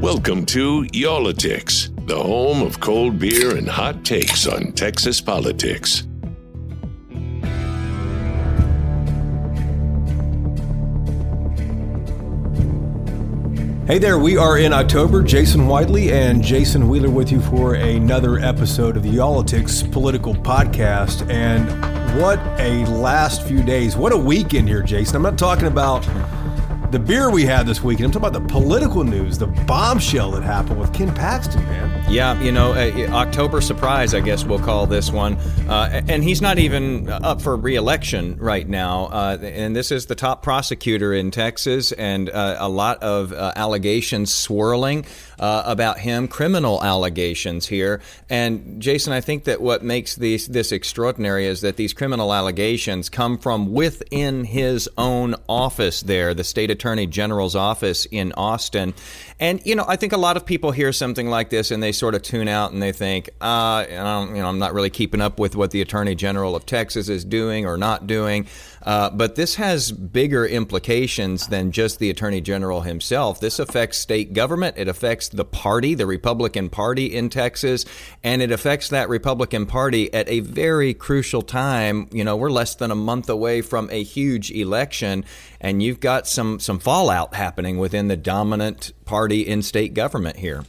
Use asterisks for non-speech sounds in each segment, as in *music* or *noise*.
Welcome to Y'all-itics, the home of cold beer and hot takes on Texas politics. Hey there, we are in October. Jason Whiteley and Jason Wheeler with you for another episode of the Y'all-itics Political Podcast. And what a last few days. What a weekend here, Jason. I'm not talking about the beer we had this weekend. I'm talking about the political news, the bombshell that happened with Ken Paxton, man. Yeah, you know, uh, October surprise, I guess we'll call this one. Uh, and he's not even up for reelection right now. Uh, and this is the top prosecutor in Texas, and uh, a lot of uh, allegations swirling uh, about him, criminal allegations here. And Jason, I think that what makes these, this extraordinary is that these criminal allegations come from within his own office there, the state attorney general's office in Austin. And you know, I think a lot of people hear something like this and they sort of tune out and they think, uh, you know, I'm not really keeping up with what the attorney general of Texas is doing or not doing. Uh, but this has bigger implications than just the attorney general himself. This affects state government. It affects the party, the Republican Party in Texas, and it affects that Republican Party at a very crucial time. You know, we're less than a month away from a huge election, and you've got some some fallout happening within the dominant party in state government here.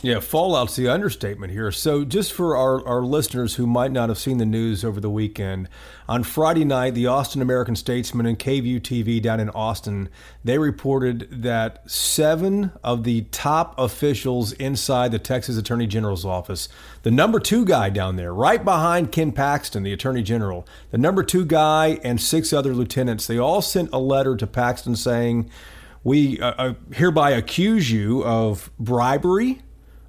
Yeah, fallout's the understatement here. So, just for our, our listeners who might not have seen the news over the weekend, on Friday night, the Austin American Statesman and KVUE TV down in Austin, they reported that seven of the top officials inside the Texas Attorney General's office, the number two guy down there, right behind Ken Paxton, the Attorney General, the number two guy and six other lieutenants, they all sent a letter to Paxton saying, we uh, uh hereby accuse you of bribery,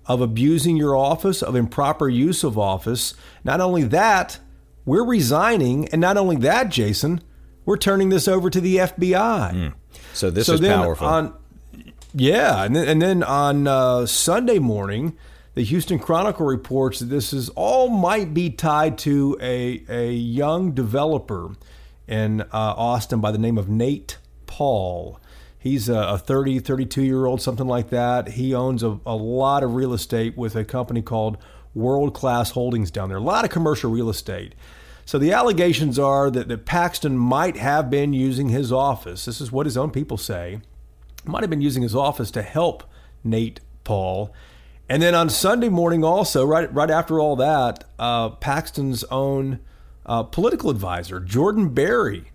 of abusing your office, of improper use of office. Not only that, we're resigning. And not only that, Jason, we're turning this over to the FBI. Mm. So this so is powerful. On, yeah. And then, and then on uh, Sunday morning, the Houston Chronicle reports that this is all might be tied to a, a young developer in uh, Austin by the name of Nate Paul. He's a 30, 32 year old, something like that. He owns a, a lot of real estate with a company called World Class Holdings down there, a lot of commercial real estate. So the allegations are that, that Paxton might have been using his office. This is what his own people say. Might have been using his office to help Nate Paul. And then on Sunday morning, also, right, right after all that, uh, Paxton's own uh, political advisor, Jordan Berry,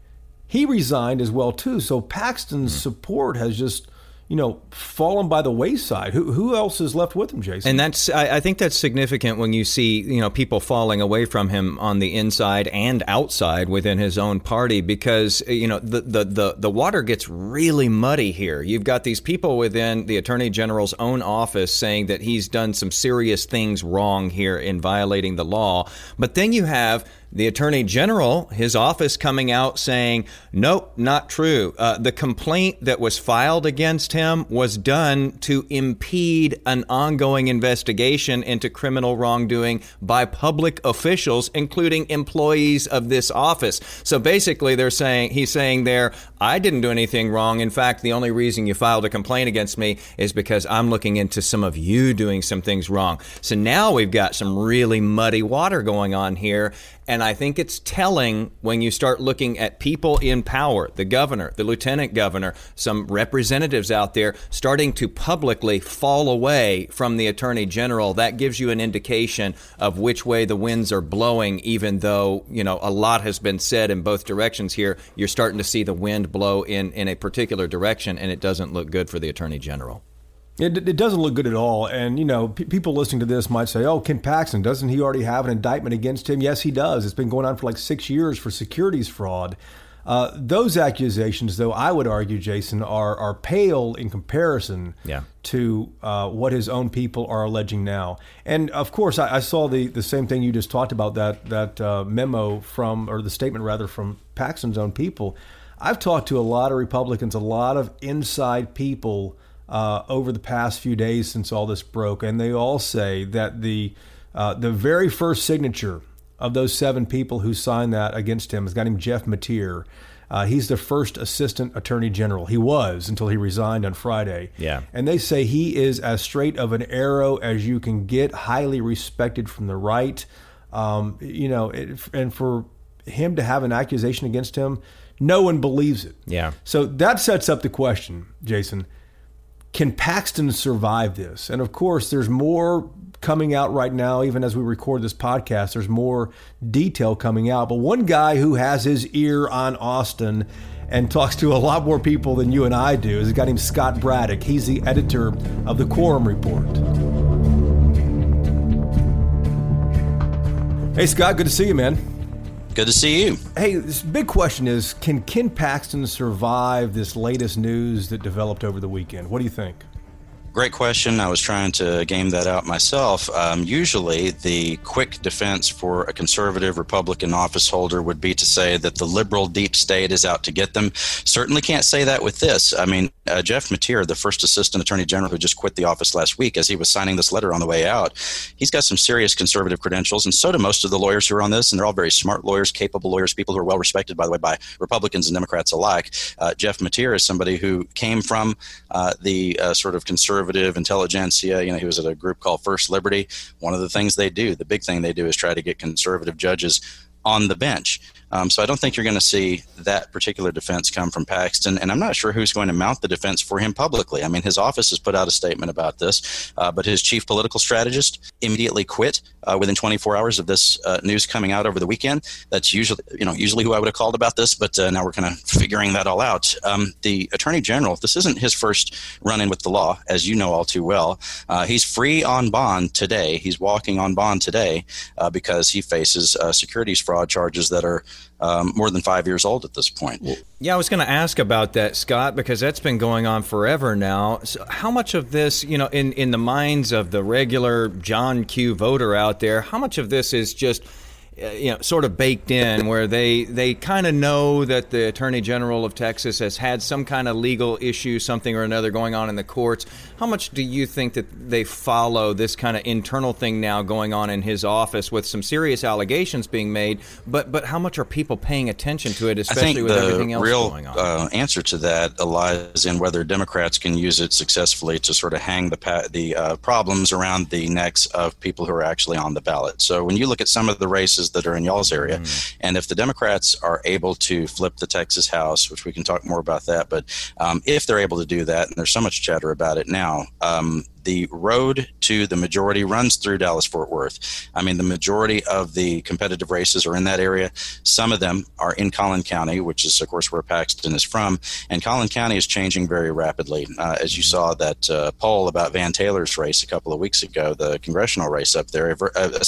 he resigned as well too. So Paxton's mm. support has just you know, fallen by the wayside. Who who else is left with him, Jason? And that's I, I, think that's significant when you see you know people falling away from him on the inside and outside within his own party because you know the the the, the water gets really muddy here. You've got these people within the attorney general's own office saying that he's done some serious things wrong here in violating the law, but then you have the attorney general, his office coming out saying, nope, not true. Uh, the complaint that was filed against him was done to impede an ongoing investigation into criminal wrongdoing by public officials, including employees of this office. So basically, they're saying, he's saying there, I didn't do anything wrong. In fact, the only reason you filed a complaint against me is because I'm looking into some of you doing some things wrong. So now we've got some really muddy water going on here. And I think it's telling when you start looking at people in power, the governor, the lieutenant governor, some representatives out there starting to publicly fall away from the attorney general. That gives you an indication of which way the winds are blowing, even though, you know, a lot has been said in both directions here. You're starting to see the wind blow in, in a particular direction, and it doesn't look good for the attorney general. It, it doesn't look good at all. And, you know, p- people listening to this might say, oh, Ken Paxton, doesn't he already have an indictment against him? Yes, he does. It's been going on for like six years for securities fraud. Uh, those accusations, though, I would argue, Jason, are are pale in comparison yeah. to uh, what his own people are alleging now. And of course, I, I, saw the the same thing you just talked about that that uh, memo from or the statement rather from Paxton's own people. I've talked to a lot of Republicans, a lot of inside people uh, over the past few days since all this broke, and they all say that the uh, the very first signature of those seven people who signed that against him is a guy named Jeff Mateer. Uh, he's the first assistant attorney general. He was until he resigned on Friday. Yeah. And they say he is as straight of an arrow as you can get, highly respected from the right. Um, you know, it, and for him to have an accusation against him, no one believes it. Yeah. So that sets up the question, Jason. Can Paxton survive this? And of course, there's more coming out right now, even as we record this podcast. There's more detail coming out. But one guy who has his ear on Austin and talks to a lot more people than you and I do is a guy named Scott Braddock. He's the editor of the Quorum Report. Hey, Scott, good to see you, man. Good to see you. Hey, this big question is can Ken Paxton survive this latest news that developed over the weekend? What do you think? Great question. I was trying to game that out myself. Um, usually, the quick defense for a conservative Republican office holder would be to say that the liberal deep state is out to get them. Certainly can't say that with this. I mean, uh, Jeff Mateer, the first assistant attorney general who just quit the office last week, as he was signing this letter on the way out, he's got some serious conservative credentials, and so do most of the lawyers who are on this, and they're all very smart lawyers, capable lawyers, people who are well respected, by the way, by Republicans and Democrats alike. Uh, Jeff Mateer is somebody who came from uh, the uh, sort of conservative conservative intelligentsia. You know, he was at a group called First Liberty. One of the things they do, the big thing they do, is try to get conservative judges on the bench. Um, so I don't think you're going to see that particular defense come from Paxton, and I'm not sure who's going to mount the defense for him publicly. I mean, his office has put out a statement about this, uh, but his chief political strategist immediately quit uh, within 24 hours of this uh, news coming out over the weekend. That's usually, you know, usually who I would have called about this, but uh, now we're kind of figuring that all out. Um, the attorney general, this isn't his first run-in with the law, as you know all too well. Uh, he's free on bond today. He's walking on bond today uh, because he faces securities fraud charges that are um, more than five years old at this point. Yeah, I was going to ask about that, Scott, because that's been going on forever now. So how much of this, you know, in, in the minds of the regular John Q voter out there, how much of this is just you know, sort of baked in, where they they kind of know that the Attorney General of Texas has had some kind of legal issue, something or another going on in the courts. How much do you think that they follow this kind of internal thing now going on in his office with some serious allegations being made? But but how much are people paying attention to it, especially with everything else real, going on? Uh, answer to that lies in whether Democrats can use it successfully to sort of hang the the uh, problems around the necks of people who are actually on the ballot. So when you look at some of the races that are in y'all's area. Mm. And if the Democrats are able to flip the Texas House, which we can talk more about that, but um, if they're able to do that, and there's so much chatter about it now, um, the road to the majority runs through Dallas Fort Worth. I mean, the majority of the competitive races are in that area. Some of them are in Collin County, which is, of course, where Paxton is from. And Collin County is changing very rapidly. Uh, as you saw that uh, poll about Van Taylor's race a couple of weeks ago, the congressional race up there, uh,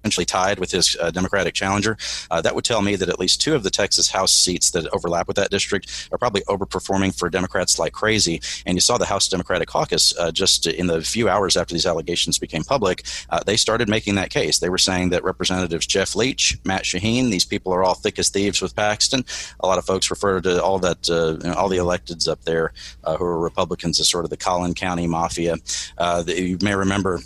essentially tied with his uh, Democratic challenger, uh, that would tell me that at least two of the Texas House seats that overlap with that district are probably overperforming for Democrats like crazy. And you saw the House Democratic Caucus uh, just in the few hours after these allegations became public, uh, they started making that case. They were saying that Representatives Jeff Leach, Matt Shaheen, these people are all thick as thieves with Paxton. A lot of folks refer to all that, uh, you know, all the electeds up there uh, who are Republicans as sort of the Collin County mafia. you may remember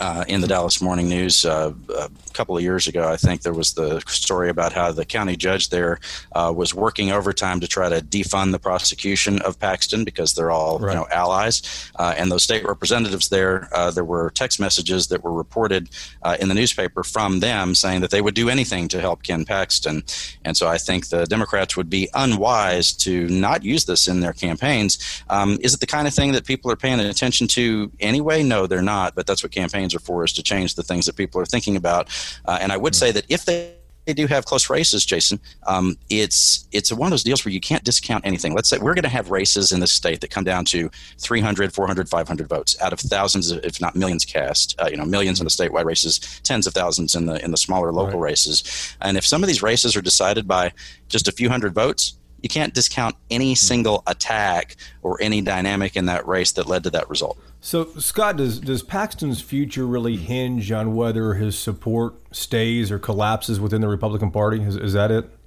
uh, in the Dallas Morning News uh, a couple of years ago. I think there was the story about how the county judge there uh, was working overtime to try to defund the prosecution of Paxton because they're all right. you know allies. Uh, and those state representatives there, uh, there were text messages that were reported uh, in the newspaper from them saying that they would do anything to help Ken Paxton. And so I think the Democrats would be unwise to not use this in their campaigns. Um, is it the kind of thing that people are paying attention to anyway? No, they're not. But that's what campaigns campaigns are for is to change the things that people are thinking about. Uh, and I would say that if they do have close races, Jason, um, it's it's one of those deals where you can't discount anything. Let's say we're going to have races in this state that come down to 300, 400, 500 votes out of thousands, if not millions cast. Uh, you know, millions in the statewide races, tens of thousands in the in the smaller local right. races. And if some of these races are decided by just a few hundred votes, you can't discount any hmm. single attack or any dynamic in that race that led to that result. So, Scott, does does Paxton's future really hinge on whether his support stays or collapses within the Republican Party? Is, is that it?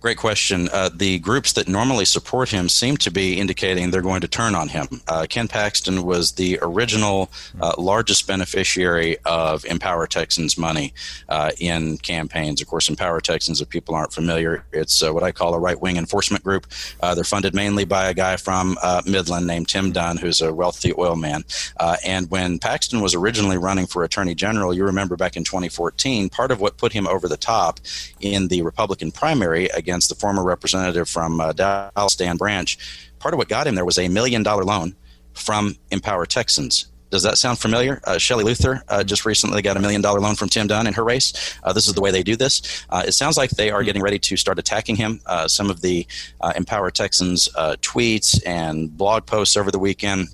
Great question. Uh, the groups that normally support him seem to be indicating they're going to turn on him. Uh, Ken Paxton was the original uh, largest beneficiary of Empower Texans money uh, in campaigns. Of course, Empower Texans, if people aren't familiar, it's uh, what I call a right wing enforcement group. Uh, they're funded mainly by a guy from Midland named Tim Dunn, who's a wealthy oil man. and when Paxton was originally running for Attorney General, you remember back in 2014, part of what put him over the top in the Republican primary against the former representative from uh, Dallas, Dan Branch. Part of what got him there was a million dollar loan from Empower Texans. Does that sound familiar? Uh, Shelley Luther uh, just recently got a million dollar loan from Tim Dunn in her race. Uh, this is the way they do this. Uh, it sounds like they are getting ready to start attacking him. Uh, some of the uh, Empower Texans tweets and blog posts over the weekend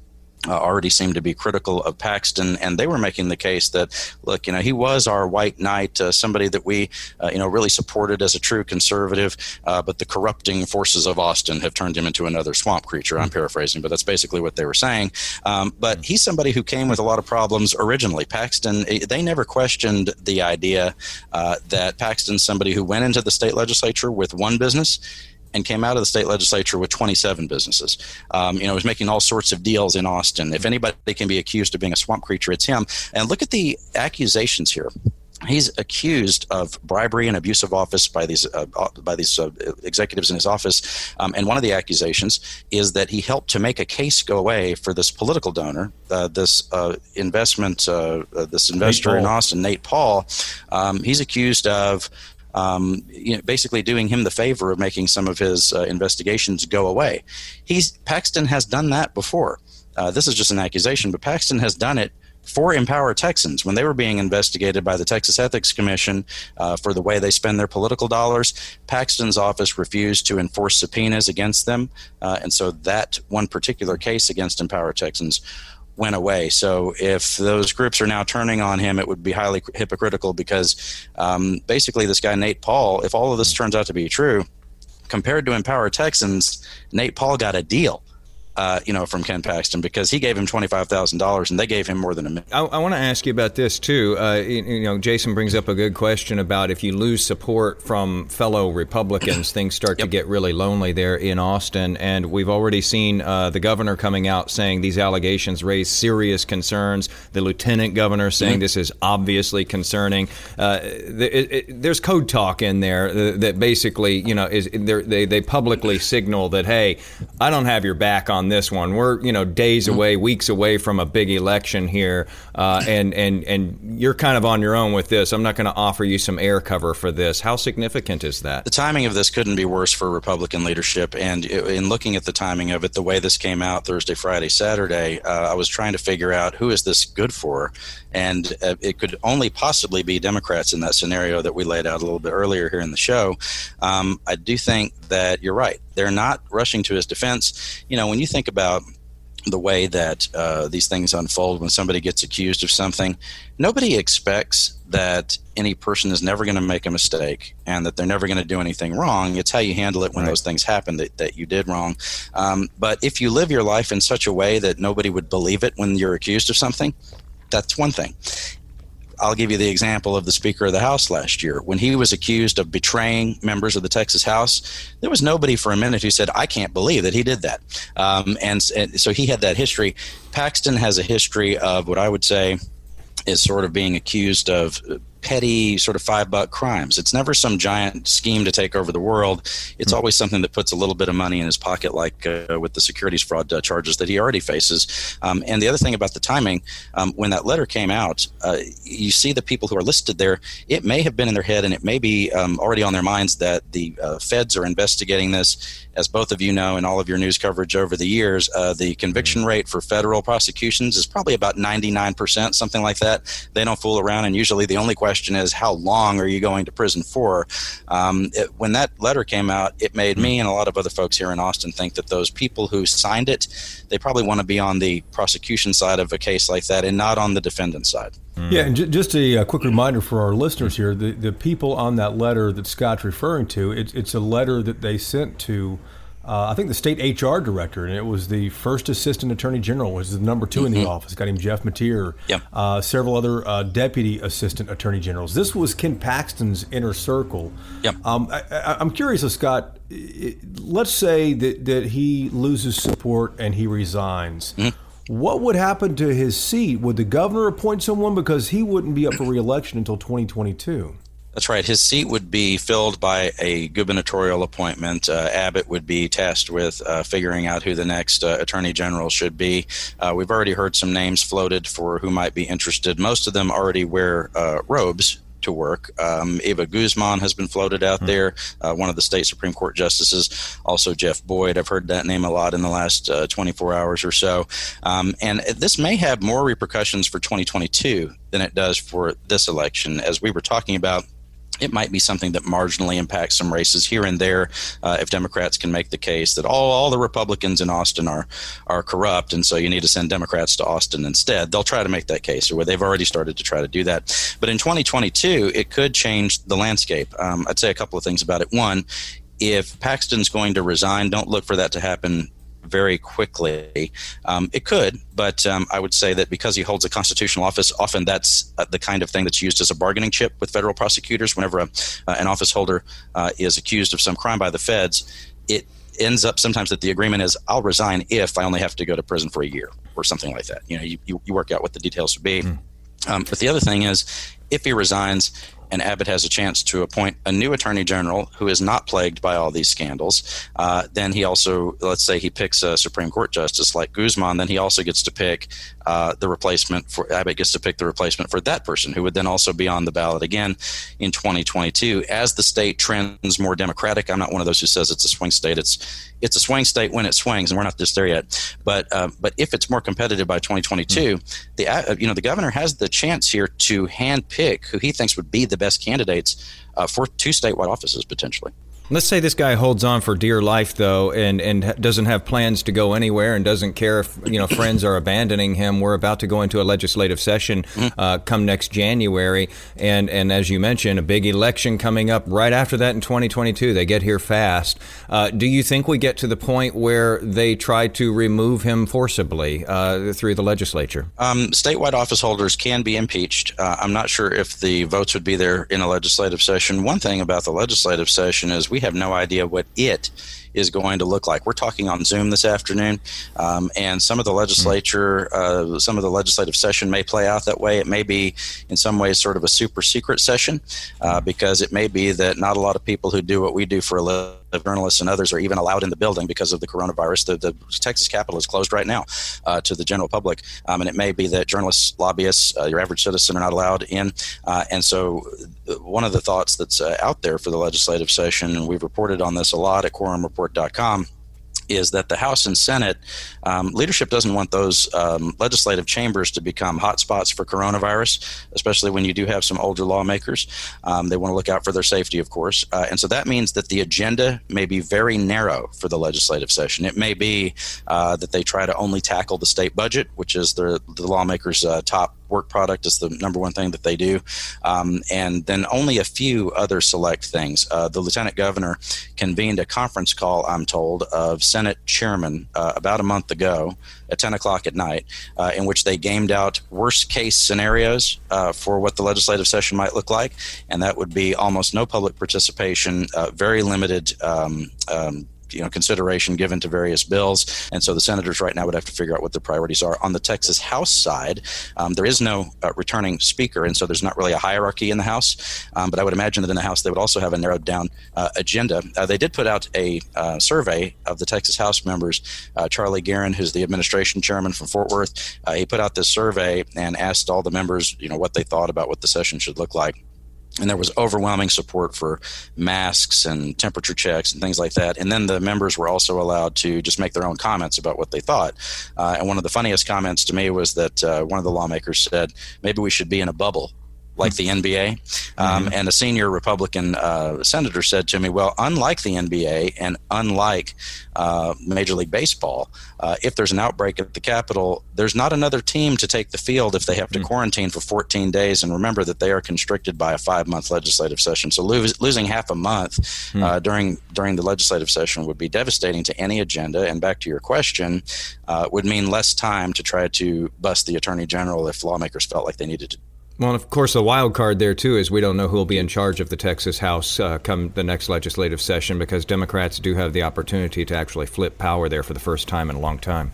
uh, already seemed to be critical of Paxton, and they were making the case that, look, you know, he was our white knight, uh, somebody that we, uh, you know, really supported as a true conservative, uh, but the corrupting forces of Austin have turned him into another swamp creature. I'm mm-hmm. paraphrasing, but that's basically what they were saying. Um, but mm-hmm. he's somebody who came with a lot of problems originally. Paxton, eh, they never questioned the idea uh, that Paxton's somebody who went into the state legislature with one business and came out of the state legislature with 27 businesses. Um, you know, was making all sorts of deals in Austin. If anybody can be accused of being a swamp creature, it's him. And look at the accusations here he's accused of bribery and abuse of office by these uh, uh, by these uh, executives in his office. Um, and one of the accusations is that he helped to make a case go away for this political donor, uh, this uh, investment, uh, this investor in Austin, Nate Paul. Um, he's accused of um, you know, basically doing him the favor of making some of his uh, investigations go away. He's Paxton has done that before. Uh, this is just an accusation, but Paxton has done it for Empower Texans when they were being investigated by the Texas Ethics Commission uh, for the way they spend their political dollars. Paxton's office refused to enforce subpoenas against them, uh, and so that one particular case against Empower Texans went away. So if those groups are now turning on him, it would be highly hypocritical because um, basically this guy Nate Paul, if all of this turns out to be true, compared to Empower Texans, Nate Paul got a deal uh, you know, from Ken Paxton because he gave him twenty five thousand dollars and they gave him more than a million. I, I want to ask you about this too. Uh, you, you, know, Jason brings up a good question about if you lose support from fellow Republicans, *coughs* things start yep. to get really lonely there in Austin. And we've already seen uh, the governor coming out saying these allegations raise serious concerns. The lieutenant governor saying mm-hmm. this is obviously concerning. Uh, it, it, there's code talk in there that, that basically, you know, is they they publicly signal that hey, I don't have your back on on this one. We're you know days mm-hmm. away, weeks away from a big election here, uh, and and and you're kind of on your own with this. I'm not going to offer you some air cover for this. How significant is that? The timing of this couldn't be worse for Republican leadership. And in looking at the timing of it, the way this came out Thursday, Friday, Saturday, uh, I was trying to figure out who is this good for, and uh, it could only possibly be Democrats in that scenario that we laid out a little bit earlier here in the show. Um, I do think that you're right. They're not rushing to his defense. You know, when you think about the way that uh, these things unfold when somebody gets accused of something, nobody expects that any person is never going to make a mistake and that they're never going to do anything wrong. It's how you handle it when right. those things happen that, that you did wrong. Um, but if you live your life in such a way that nobody would believe it when you're accused of something, that's one thing. I'll give you the example of the Speaker of the House last year. When he was accused of betraying members of the Texas House, there was nobody for a minute who said, I can't believe that he did that. Um, and, and so he had that history. Paxton has a history of what I would say is sort of being accused of petty sort of five buck crimes. It's never some giant scheme to take over the world. It's mm-hmm. always something that puts a little bit of money in his pocket, like uh, with the securities fraud uh, charges that he already faces. Um, and the other thing about the timing, um, when that letter came out, uh, you see the people who are listed there. It may have been in their head, and it may be um, already on their minds that the uh, feds are investigating this. As both of you know, in all of your news coverage over the years, uh, the conviction mm-hmm. rate for federal prosecutions is probably about 99%, something like that. They don't fool around, and usually the only question is how long are you going to prison for? Um, it, when that letter came out, it made me and a lot of other folks here in Austin think that those people who signed it, they probably want to be on the prosecution side of a case like that and not on the defendant side. Yeah, and j- just a, a, quick reminder for our listeners here: the the people on that letter that Scott's referring to, it's it's a letter that they sent to uh, I think the state HR director, and it was the first assistant attorney general, was the number 2 mm-hmm. in the mm-hmm. office. A guy named Jeff Mateer. Yep. Uh, several other uh, deputy assistant attorney generals. This was Ken Paxton's inner circle. Yep. Um, I, am curious, uh, Scott. let's say that that he loses support and he resigns. Mm-hmm. What would happen to his seat? Would the governor appoint someone because he wouldn't be up for reelection until 2022? That's right. His seat would be filled by a gubernatorial appointment. Uh, Abbott would be tasked with uh, figuring out who the next uh, attorney general should be. Uh, we've already heard some names floated for who might be interested. Most of them already wear uh, robes to work. Um, Eva Guzman has been floated out mm-hmm. there, uh, one of the state Supreme Court justices. Also, Jeff Boyd. I've heard that name a lot in the last uh, 24 hours or so. Um, and this may have more repercussions for 2022 than it does for this election. As we were talking about, it might be something that marginally impacts some races here and there uh, if Democrats can make the case that all, all the Republicans in Austin are are corrupt and so you need to send Democrats to Austin instead. They'll try to make that case, or they've already started to try to do that. But in 2022, it could change the landscape. Um, I'd say a couple of things about it. One, if Paxton's going to resign, don't look for that to happen very quickly. Um, it could, but um, I would say that because he holds a constitutional office, often that's uh, the kind of thing that's used as a bargaining chip with federal prosecutors. Whenever a, uh, an office holder uh, is accused of some crime by the feds, it ends up sometimes that the agreement is I'll resign if I only have to go to prison for a year or something like that. You know, you, you, you work out what the details would be. Mm. Um, but the other thing is, if he resigns and Abbott has a chance to appoint a new attorney general who is not plagued by all these scandals, uh, then he also, let's say he picks a Supreme Court justice like Guzman, then he also gets to pick uh, the replacement for Abbott gets to pick the replacement for that person who would then also be on the ballot again in 2022 as the state trends more democratic. I'm not one of those who says it's a swing state. It's it's a swing state when it swings, and we're not just there yet. But uh, but if it's more competitive by 2022, mm-hmm. the uh, you know the governor has the chance here to hand pick who he thinks would be the best candidates uh, for two statewide offices potentially. Let's say this guy holds on for dear life, though, and, and doesn't have plans to go anywhere, and doesn't care if you know friends are abandoning him. We're about to go into a legislative session mm-hmm. uh, come next January, and and as you mentioned, a big election coming up right after that in 2022. They get here fast. Uh, do you think we get to the point where they try to remove him forcibly uh, through the legislature? Um, statewide office holders can be impeached. Uh, I'm not sure if the votes would be there in a legislative session. One thing about the legislative session is we have no idea what it is going to look like. We're talking on Zoom this afternoon, um, and some of the legislature, uh, some of the legislative session may play out that way. It may be, in some ways, sort of a super secret session uh, because it may be that not a lot of people who do what we do for a living journalists and others are even allowed in the building because of the coronavirus. The, the Texas Capitol is closed right now uh, to the general public, um, and it may be that journalists, lobbyists, uh, your average citizen are not allowed in. Uh, and so, uh, one of the thoughts that's uh, out there for the legislative session, and we've reported on this a lot at quorumreport.com is that the House and Senate um, leadership doesn't want those um, legislative chambers to become hotspots for coronavirus, especially when you do have some older lawmakers. Um, they want to look out for their safety, of course, uh, and so that means that the agenda may be very narrow for the legislative session. It may be uh, that they try to only tackle the state budget, which is the, the lawmakers' uh, top work product is the number one thing that they do. Um, and then only a few other select things. Uh, the lieutenant governor convened a conference call, I'm told, of Senate chairmen uh, about a month ago at 10 o'clock at night, uh, in which they gamed out worst case scenarios uh, for what the legislative session might look like. And that would be almost no public participation, uh, very limited um, um, you know consideration given to various bills, and so the senators right now would have to figure out what their priorities are. On the Texas House side, um, there is no uh, returning speaker, and so there's not really a hierarchy in the House. Um, but I would imagine that in the House they would also have a narrowed down uh, agenda. Uh, they did put out a uh, survey of the Texas House members. Uh, Charlie Geren, who's the administration chairman from Fort Worth, uh, he put out this survey and asked all the members, you know, what they thought about what the session should look like and there was overwhelming support for masks and temperature checks and things like that. And then the members were also allowed to just make their own comments about what they thought. Uh, and one of the funniest comments to me was that uh, one of the lawmakers said, maybe we should be in a bubble like the NBA. Um, mm-hmm. And a senior Republican uh, senator said to me, Well, unlike the NBA and unlike uh, Major League Baseball, uh, if there's an outbreak at the Capitol, there's not another team to take the field if they have to mm-hmm. quarantine for 14 days. And remember that they are constricted by a five month legislative session. So lo- losing half a month mm-hmm. during, during the legislative session would be devastating to any agenda. And back to your question, uh, would mean less time to try to bust the attorney general if lawmakers felt like they needed to well, of course, the wild card there too is we don't know who will be in charge of the Texas House uh, come the next legislative session because Democrats do have the opportunity to actually flip power there for the first time in a long time.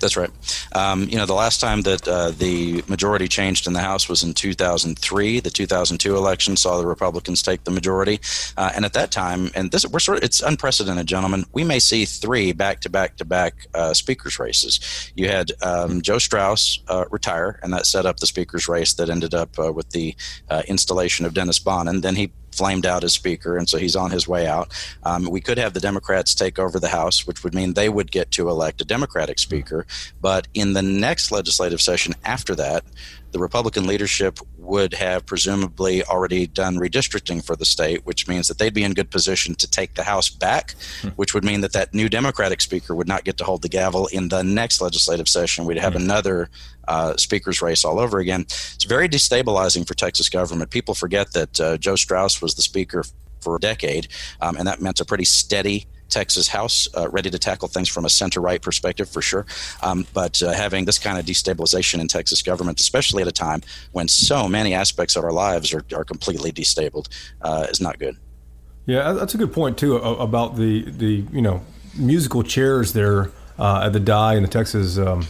That's right. Um, you know, the last time that uh, the majority changed in the House was in 2003. The 2002 election saw the Republicans take the majority, uh, and at that time, and this we're sort of it's unprecedented, gentlemen. We may see three back to back to back speakers races. You had um, Joe Straus uh, retire, and that set up the speakers race that ended up uh, with the uh, installation of Dennis Bonnen. Then he flamed out as Speaker, and so he's on his way out. Um, we could have the Democrats take over the House, which would mean they would get to elect a Democratic Speaker. But in the next legislative session after that, the Republican leadership would have presumably already done redistricting for the state, which means that they'd be in good position to take the House back, hmm. which would mean that that new Democratic speaker would not get to hold the gavel in the next legislative session. We'd have hmm. another uh, speaker's race all over again. It's very destabilizing for Texas government. People forget that uh, Joe Straus was the speaker for a decade, um, and that meant a pretty steady Texas House, uh, ready to tackle things from a center right perspective for sure. Um, but uh, having this kind of destabilization in Texas government, especially at a time when so many aspects of our lives are, are completely destabled, uh, is not good. Yeah, that's a good point too about the the you know musical chairs there uh, at the die in the Texas. Um,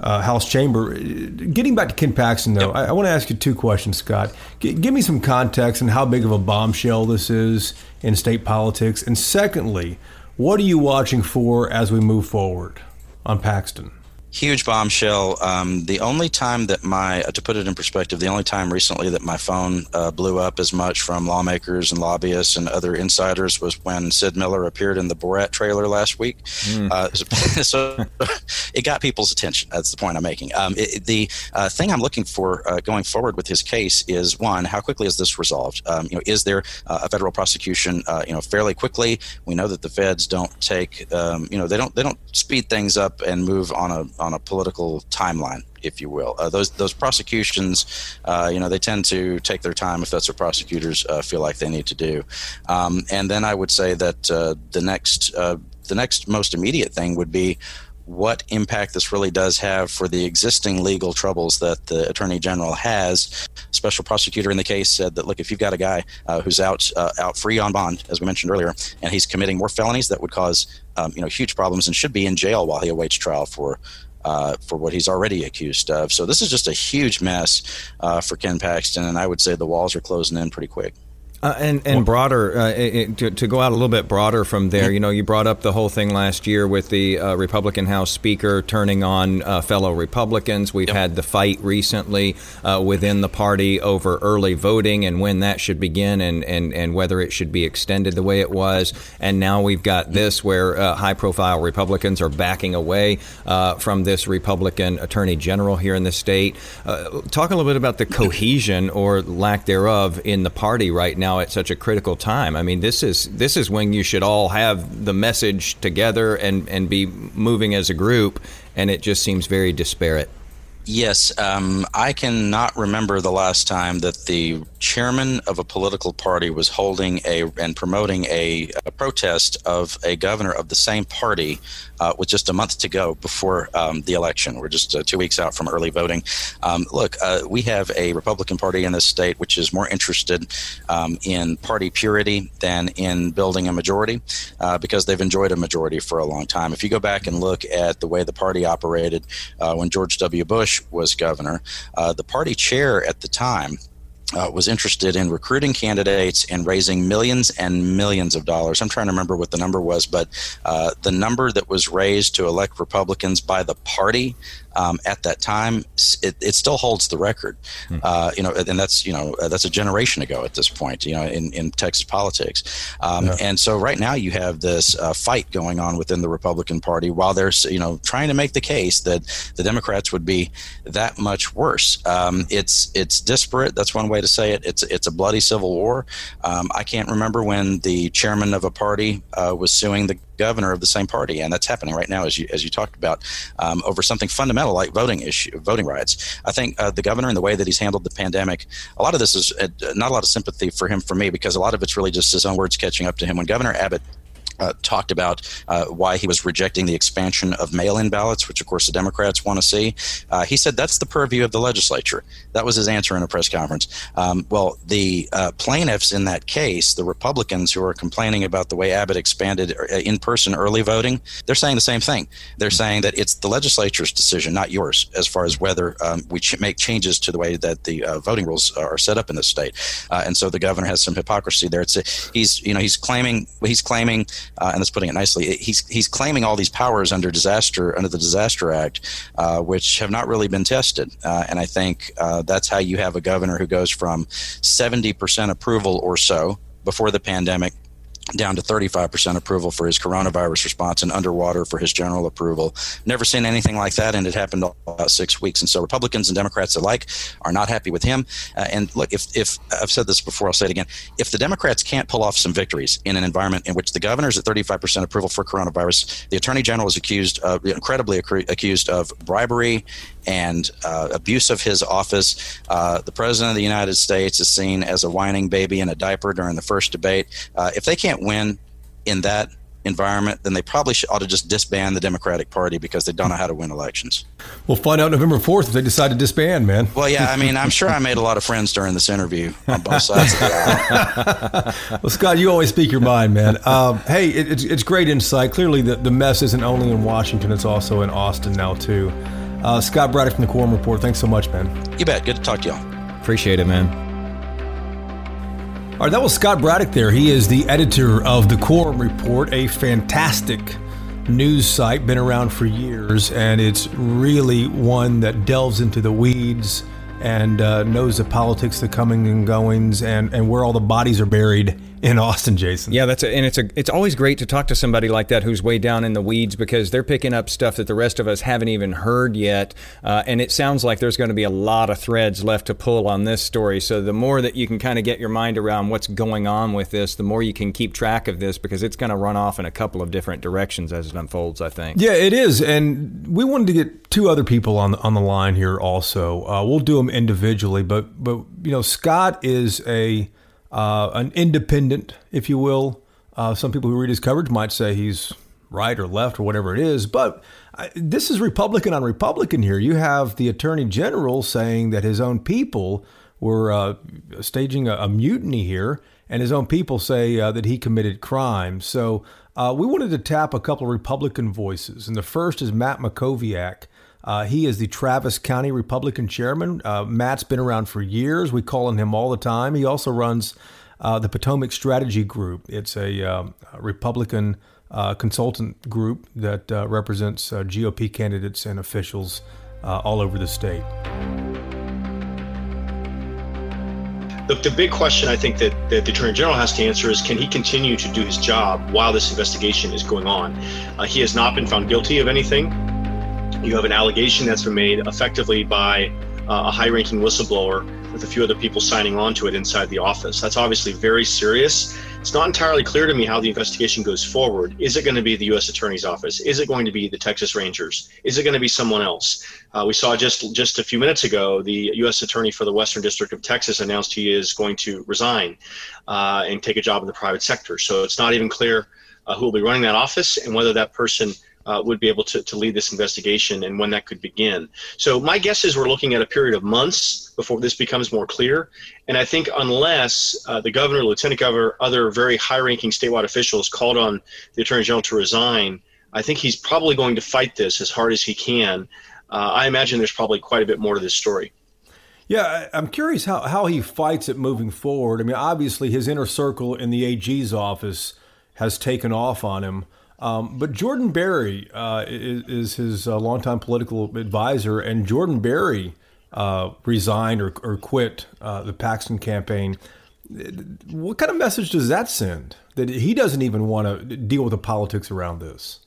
uh, House chamber. Getting back to Ken Paxton, though, yep. I, I want to ask you two questions, Scott. G- give me some context on how big of a bombshell this is in state politics. And secondly, what are you watching for as we move forward on Paxton? Huge bombshell. Um, the only time that my, uh, to put it in perspective, the only time recently that my phone uh, blew up as much from lawmakers and lobbyists and other insiders was when Sid Miller appeared in the Borat trailer last week. Mm. Uh, *laughs* so it got people's attention. That's the point I'm making. Um, it, the uh, thing I'm looking for uh, going forward with his case is one, how quickly is this resolved? Um, you know, is there uh, a federal prosecution? you know, fairly quickly. We know that the feds don't take, um, you know, they don't they don't speed things up and move on a on a political timeline, if you will. Uh, those those prosecutions, uh, you know, they tend to take their time if that's what prosecutors uh, feel like they need to do. Um, and then I would say that uh, the next uh, the next most immediate thing would be what impact this really does have for the existing legal troubles that the attorney general has. Special prosecutor in the case said that look, if you've got a guy uh, who's out uh, out free on bond, as we mentioned earlier, and he's committing more felonies that would cause um, you know huge problems and should be in jail while he awaits trial for uh, for what he's already accused of. So this is just a huge mess uh, for Ken Paxton, and I would say the walls are closing in pretty quick. Uh, and and broader uh, it, to, to go out a little bit broader from there, you know, you brought up the whole thing last year with the uh, Republican House Speaker turning on uh, fellow Republicans. We've yep. had the fight recently uh, within the party over early voting and when that should begin and, and, and whether it should be extended the way it was. And now we've got this where uh, high profile Republicans are backing away from this Republican Attorney General here in the state. talk a little bit about the cohesion or lack thereof in the party right now now at such a critical time. I mean, this is this is when you should all have the message together and and be moving as a group, and it just seems very disparate. Yes, um, I cannot remember the last time that the chairman of a political party was holding a and promoting a, a protest of a governor of the same party uh, with just a month to go before um, the election. We're just uh, two weeks out from early voting. Um, look, uh, we have a Republican Party in this state which is more interested um, in party purity than in building a majority uh, because they've enjoyed a majority for a long time. If you go back and look at the way the party operated uh, when George W. Bush was governor, the party chair at the time uh, was interested in recruiting candidates and raising millions and millions of dollars. I'm trying to remember what the number was, but uh, the number that was raised to elect Republicans by the party um, at that time, it, it, still holds the record. Hmm. Uh, you know, and that's you know uh, that's a generation ago at this point. You know, in, in Texas politics, um, yeah. and so right now you have this uh, fight going on within the Republican Party while they're you know trying to make the case that the Democrats would be that much worse. Um, it's it's disparate. That's one way to say it. It's it's a bloody civil war. Um, I can't remember when the chairman of a party uh, was suing the governor of the same party, and that's happening right now, as you as you talked about, um, over something fundamental like voting issue, voting rights. I think uh, the governor and the way that he's handled the pandemic, a lot of this is uh, not a lot of sympathy for him for me because a lot of it's really just his own words catching up to him. When Governor Abbott uh, talked about uh, why he was rejecting the expansion of mail in ballots, which of course the Democrats want to see. Uh, he said that's the purview of the legislature. That was his answer in a press conference. Um, well, the uh, plaintiffs in that case, the Republicans who are complaining about the way Abbott expanded uh, in person early voting, they're saying the same thing. They're saying that it's the legislature's decision, not yours, as far as whether um, we ch- make changes to the way that the uh, voting rules are set up in this state. and so the governor has some hypocrisy there. It's a, he's you know he's claiming he's claiming uh, and that's putting it nicely. He's he's claiming all these powers under disaster under the Disaster Act, uh, which have not really been tested. Uh, and I think uh, that's how you have a governor who goes from 70% approval or so before the pandemic down to 35% approval for his coronavirus response and underwater for his general approval. Never seen anything like that, and it happened about six weeks. And so Republicans and Democrats alike are not happy with him. Uh, and look, if, if I've said this before, I'll say it again. If the Democrats can't pull off some victories in an environment in which the governor is at 35% approval for coronavirus, the attorney general is accused, of, incredibly accused of bribery and uh, abuse of his office. Uh, the president of the United States is seen as a whining baby in a diaper during the first debate. Uh, if they can't win in that environment, then they probably should, ought to just disband the Democratic Party because they don't know how to win elections. We'll find out November 4th if they decide to disband, man. Well, yeah, I mean, I'm sure I made a lot of friends during this interview on both sides of the aisle. *laughs* well, Scott, you always speak your mind, man. Um, hey, it, it's, it's great insight. Clearly, the, the mess isn't only in Washington, it's also in Austin now, too. Uh, Scott Braddock from the Quorum Report. Thanks so much, man. You bet. Good to talk to y'all. Appreciate it, man. All right, that was Scott Braddock there. He is the editor of the Quorum Report, a fantastic news site, been around for years, and it's really one that delves into the weeds and uh, knows the politics, the coming and goings, and, and where all the bodies are buried in Austin, Jason. Yeah, that's a, and it's a it's always great to talk to somebody like that who's way down in the weeds because they're picking up stuff that the rest of us haven't even heard yet, uh, and it sounds like there's going to be a lot of threads left to pull on this story. So the more that you can kind of get your mind around what's going on with this, the more you can keep track of this because it's going to run off in a couple of different directions as it unfolds. I think. Yeah, it is, and we wanted to get two other people on the, on the line here also. Uh, we'll do them individually, but but you know Scott is a uh, an independent, if you will. Uh, some people who read his coverage might say he's right or left or whatever it is, but I, this is Republican on Republican here. You have the Attorney General saying that his own people were uh, staging a, a, mutiny here, and his own people say uh, that he committed crimes. So uh, we wanted to tap a couple of Republican voices, and the first is Matt Mackowiak. Uh, he is the Travis County Republican chairman. Uh, Matt's been around for years. We call on him all the time. He also runs uh, the Potomac Strategy Group. It's a, um, Republican uh, consultant group that uh, represents uh, GOP candidates and officials all over the state. The, the big question I think that, that the Attorney General has to answer is can he continue to do his job while this investigation is going on? he has not been found guilty of anything you have an allegation that's been made effectively by uh, a high ranking whistleblower with a few other people signing on to it inside the office. That's obviously very serious. It's not entirely clear to me how the investigation goes forward. Is it going to be the U.S. Attorney's Office? Is it going to be the Texas Rangers? Is it going to be someone else? Uh, we saw just just a few minutes ago the U.S. Attorney for the Western District of Texas announced he is going to resign uh, and take a job in the private sector. So it's not even clear uh, who will be running that office and whether that person uh, would be able to, to lead this investigation and when that could begin. So my guess is we're looking at a period of months before this becomes more clear. And I think unless uh, the governor, lieutenant governor, other very high-ranking statewide officials called on the attorney general to resign, I think he's probably going to fight this as hard as he can. Uh, I imagine there's probably quite a bit more to this story. Yeah, I'm curious how, how he fights it moving forward. I mean, obviously, his inner circle in the AG's office has taken off on him. Um, but Jordan Berry uh, is, is, his uh, longtime political advisor, and Jordan Berry uh, resigned or, or quit uh, the Paxton campaign. What kind of message does that send? That he doesn't even want to deal with the politics around this.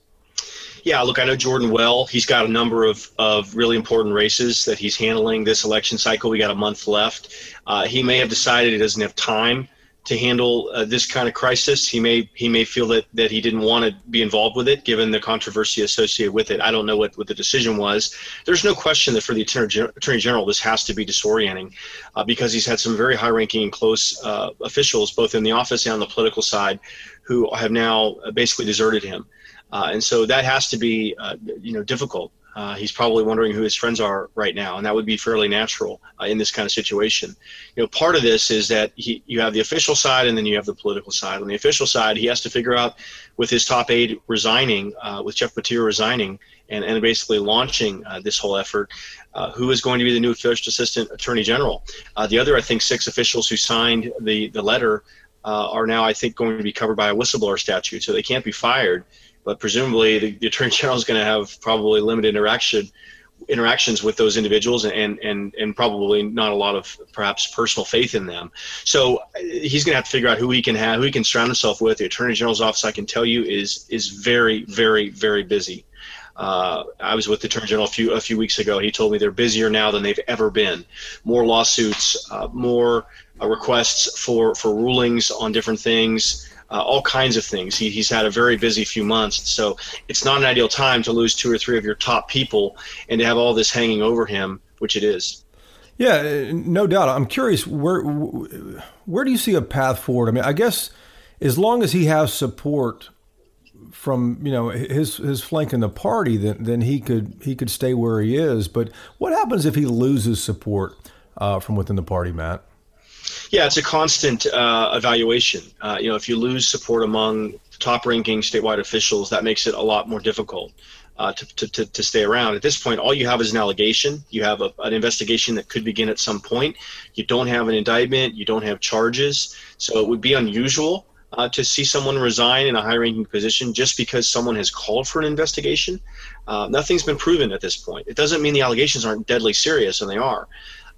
Yeah, look, I know Jordan well. He's got a number of, of really important races that he's handling this election cycle. We got a month left. Uh, he may have decided he doesn't have time to handle uh, this kind of crisis. He may he may feel that that he didn't want to be involved with it, given the controversy associated with it. I don't know what, what the decision was. There's no question that for the attorney general, this has to be disorienting, uh, because he's had some very high-ranking and close uh, officials, both in the office and on the political side, who have now basically deserted him. Uh, and so that has to be, uh, you know, difficult. Uh, he's probably wondering who his friends are right now, and that would be fairly natural uh, in this kind of situation. You know, part of this is that he, you have the official side, and then you have the political side. On the official side, he has to figure out, with his top aide resigning, uh, with Jeff Mateer resigning, and, and basically launching uh, this whole effort, uh, who is going to be the new first assistant attorney general. Uh, the other, I think, six officials who signed the the letter are now, I think, going to be covered by a whistleblower statute, so they can't be fired but presumably the, the attorney general is going to have probably limited interaction interactions with those individuals and and and probably not a lot of perhaps personal faith in them. So he's going to have to figure out who he can have, who he can surround himself with. The attorney general's office, I can tell you, is is very very very busy. Uh, I was with the attorney general a few a few weeks ago. He told me they're busier now than they've ever been. More lawsuits, uh, more uh, requests for for rulings on different things uh, all kinds of things. He, he's had a very busy few months, so it's not an ideal time to lose two or three of your top people and to have all this hanging over him, which it is. Yeah, no doubt. I'm curious where where do you see a path forward? I mean, I guess as long as he has support from you know his his flank in the party, then then he could he could stay where he is. But what happens if he loses support uh, from within the party, Matt? Yeah, it's a constant uh, evaluation. Uh, you know, if you lose support among top-ranking statewide officials, that makes it a lot more difficult uh, to, to, to stay around. At this point, all you have is an allegation. You have a, an investigation that could begin at some point. You don't have an indictment. You don't have charges. So it would be unusual uh, to see someone resign in a high-ranking position just because someone has called for an investigation. Uh, nothing's been proven at this point. It doesn't mean the allegations aren't deadly serious, and they are.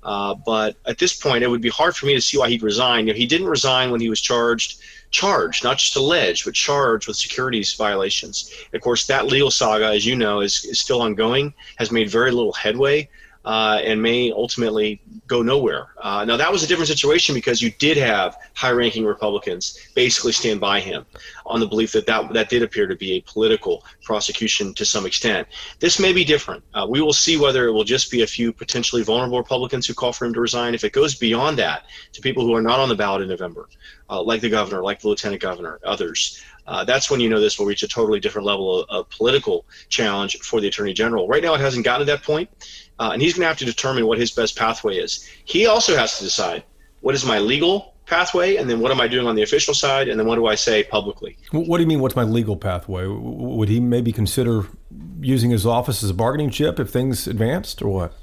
Uh, but at this point, it would be hard for me to see why he'd resign. You know, he didn't resign when he was charged, charged, not just alleged, but charged with securities violations. Of course, that legal saga, as you know, is, is still ongoing, has made very little headway uh, and may ultimately go nowhere. Uh, now, that was a different situation because you did have high ranking Republicans basically stand by him on the belief that, that that did appear to be a political prosecution to some extent. This may be different. Uh, we will see whether it will just be a few potentially vulnerable Republicans who call for him to resign. If it goes beyond that to people who are not on the ballot in November, uh, like the governor, like the lieutenant governor, others, uh, that's when you know this will reach a totally different level of, of, political challenge for the attorney general. Right now, it hasn't gotten to that point, uh, and he's going to have to determine what his best pathway is. He also has to decide what is my legal pathway, and then what am I doing on the official side, and then what do I say publicly. What do you mean? What's my legal pathway? Would he maybe consider using his office as a bargaining chip if things advanced, or what?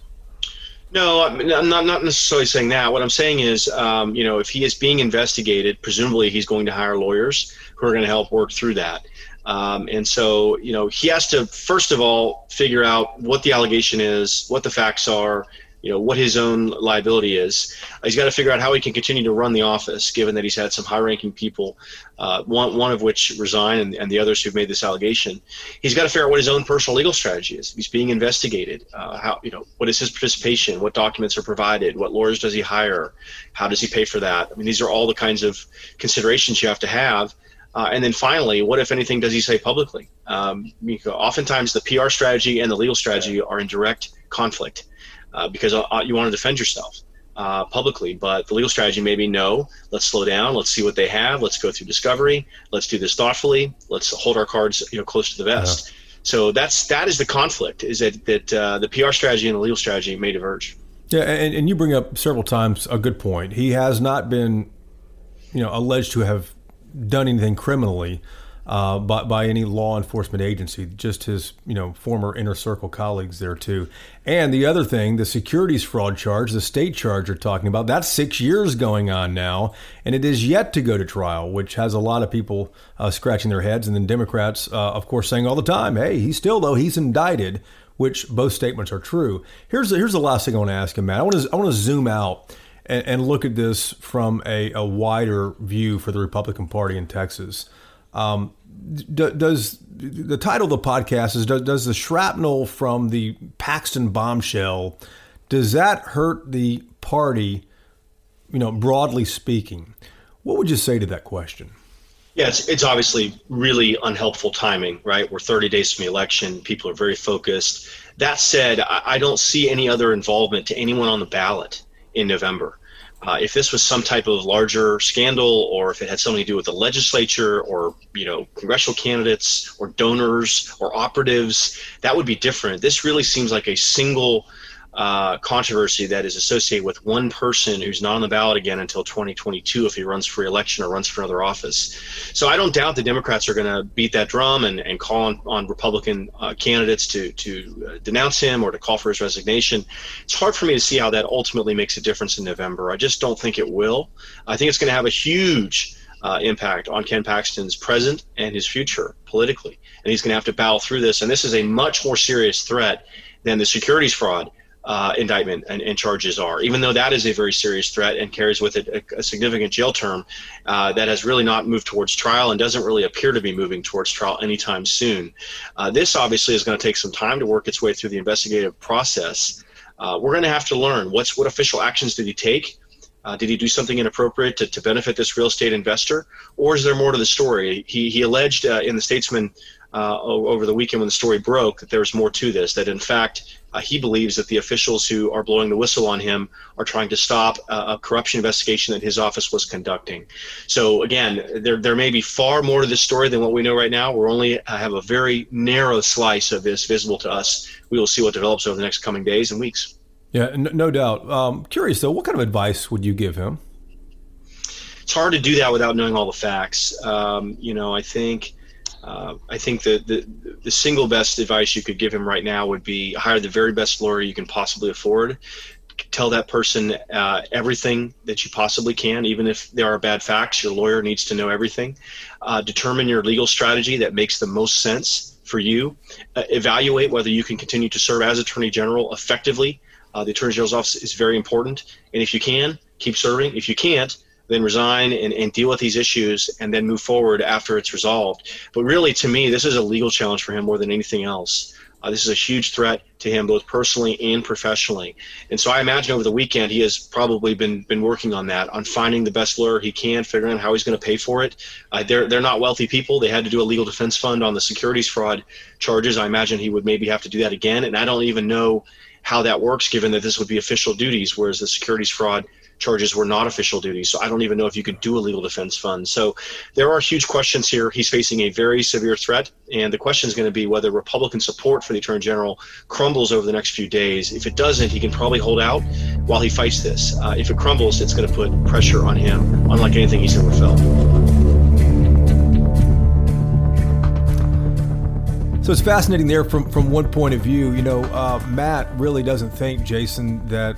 No, I'm not, not necessarily saying that. What I'm saying is, um, you know, if he is being investigated, presumably he's going to hire lawyers who are going to help work through that. Um, and so, you know, he has to first of all figure out what the allegation is, what the facts are, you know what his own liability is. He's got to figure out how he can continue to run the office, given that he's had some high-ranking people, uh, one one of which resign, and, and the others who've made this allegation. He's got to figure out what his own personal legal strategy is. He's being investigated. Uh, how you know what is his participation? What documents are provided? What lawyers does he hire? How does he pay for that? I mean, these are all the kinds of considerations you have to have. Uh, and then finally, what if anything does he say publicly? Um, oftentimes, the PR strategy and the legal strategy are in direct conflict uh, because uh, you want to defend yourself uh, publicly. But the legal strategy may be no, let's slow down, let's see what they have, let's go through discovery, let's do this thoughtfully, let's hold our cards you know close to the vest. Yeah. So that's that is the conflict is that that uh, the PR strategy and the legal strategy may diverge. Yeah, and, and you bring up several times a good point. He has not been, you know, alleged to have done anything criminally uh, by, by any law enforcement agency, just his you know former inner circle colleagues there too. And the other thing, the securities fraud charge, the state charge you're talking about, that's six years going on now, and it is yet to go to trial, which has a lot of people uh, scratching their heads, and then Democrats, uh, of course, saying all the time, "Hey, he's still though he's indicted," which both statements are true. Here's the, here's the last thing I want to ask him, Matt. I want to I want to zoom out. And, and look at this from a, a wider view for the Republican Party in Texas. Um, does the title of the podcast is does, does the shrapnel from the Paxton bombshell does that hurt the party? You know, broadly speaking, what would you say to that question? Yeah, it's, it's obviously really unhelpful timing, right? We're 30 days from the election. People are very focused. That said, I, I don't see any other involvement to anyone on the ballot in November. Uh, if this was some type of larger scandal, or if it had something to do with the legislature, or you know, congressional candidates, or donors, or operatives, that would be different. This really seems like a single uh, controversy that is associated with one person who's not on the ballot again until 2022 if he runs for election or runs for another office. So I don't doubt the Democrats are going to beat that drum and, and call on, on Republican uh, candidates to, to uh, denounce him or to call for his resignation. It's hard for me to see how that ultimately makes a difference in November. I just don't think it will. I think it's going to have a huge uh, impact on Ken Paxton's present and his future politically. And he's going to have to battle through this. And this is a much more serious threat than the securities fraud uh, indictment and, and, charges are. Even though that is a very serious threat and carries with it a, a significant jail term, uh, that has really not moved towards trial and doesn't really appear to be moving towards trial anytime soon. Uh, this obviously is going to take some time to work its way through the investigative process. Uh, we're going to have to learn what's what official actions did he take. Uh, did he do something inappropriate to, to benefit this real estate investor, or is there more to the story? He, he alleged uh, in the Statesman uh, over the weekend when the story broke that there's more to this. That in fact, uh, he believes that the officials who are blowing the whistle on him are trying to stop a corruption investigation that his office was conducting. So again, there there may be far more to this story than what we know right now. We're only uh, have a very narrow slice of this visible to us. We will see what develops over the next coming days and weeks. Yeah, no, no doubt. Um, curious though, what kind of advice would you give him? It's hard to do that without knowing all the facts. Um, you know, I think uh, I think the, the, the single best advice you could give him right now would be hire the very best lawyer you can possibly afford. Tell that person uh, everything that you possibly can, even if there are bad facts. Your lawyer needs to know everything. Uh, determine your legal strategy that makes the most sense for you. Uh, evaluate whether you can continue to serve as Attorney General effectively. Uh, the Attorney General's office is very important, and if you can, keep serving. If you can't, then resign and, and deal with these issues and then move forward after it's resolved. But really, to me, this is a legal challenge for him more than anything else. Uh, this is a huge threat to him, both personally and professionally. And so I imagine over the weekend he has probably been been working on that, on finding the best lawyer he can, figuring out how he's going to pay for it. Uh, they're they're not wealthy people. They had to do a legal defense fund on the securities fraud charges. I imagine he would maybe have to do that again. And I don't even know how that works, given that this would be official duties, whereas the securities fraud charges were not official duties. So I don't even know if you could do a legal defense fund. So there are huge questions here. He's facing a very severe threat, and the question is going to be whether Republican support for the Attorney General crumbles over the next few days. If it doesn't, he can probably hold out while he fights this. Uh, if it crumbles, it's going to put pressure on him, unlike anything he's ever felt. So it's fascinating there from, from one point of view. You know, uh, Matt really doesn't think, Jason, that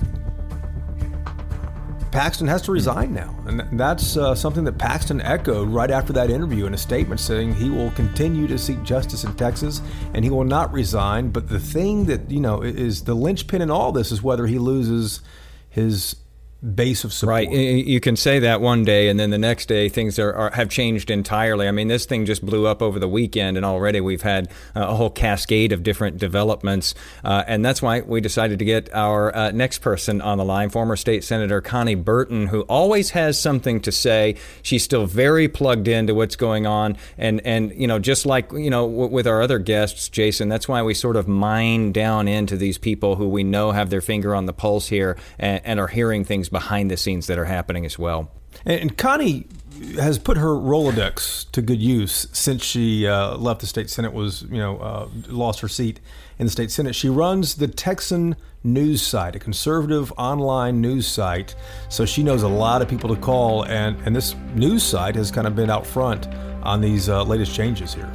Paxton has to resign now. And that's uh, something that Paxton echoed right after that interview in a statement saying he will continue to seek justice in Texas and he will not resign. But the thing that, you know, is the linchpin in all this is whether he loses his base of support. Right. You can say that one day, and then the next day things are, are, have changed entirely. I mean, this thing just blew up over the weekend, and already we've had uh, a whole cascade of different developments. Uh, and that's why we decided to get our uh, next person on the line, former State Senator Konni Burton, who always has something to say. She's still very plugged into what's going on, and and you know, just like you know, w- with our other guests, Jason. That's why we sort of mine down into these people who we know have their finger on the pulse here and, and are hearing things behind the scenes that are happening as well. And, Konni has put her Rolodex to good use since she uh, left the state senate. Was you know uh, lost her seat in the state senate. She runs the Texan news site, a conservative online news site. So she knows a lot of people to call, and and this news site has kind of been out front on these uh, latest changes here.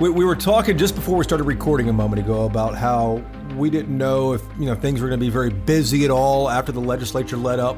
We, we were talking just before we started recording a moment ago about how we didn't know if you know things were going to be very busy at all after the legislature let up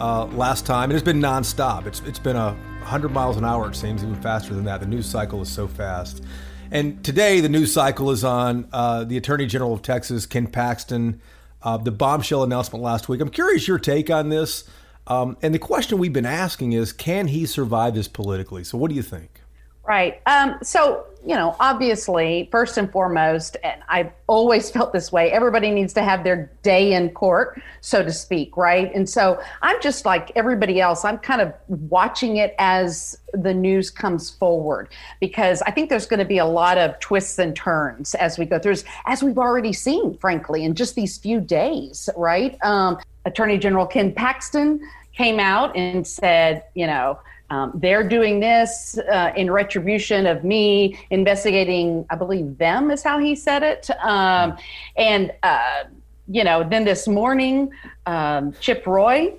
uh, last time. It has been nonstop. It's it's been a hundred miles an hour. It seems even faster than that. The news cycle is so fast. And today the news cycle is on uh, the Attorney General of Texas, Ken Paxton, uh, the bombshell announcement last week. I'm curious your take on this. Um, and the question we've been asking is, can he survive this politically? So, what do you think? Right. Um, so, you know, obviously, first and foremost, and I've always *laughs* felt this way, everybody needs to have their day in court, so to speak, right? And so I'm just like everybody else, I'm kind of watching it as the news comes forward because I think there's going to be a lot of twists and turns as we go through, as we've already seen, frankly, in just these few days, right? Um, Attorney General Ken Paxton came out and said, you know, um, they're doing this uh, in retribution of me investigating, I believe them is how he said it. Um, and, uh, you know, then this morning, um, Chip Roy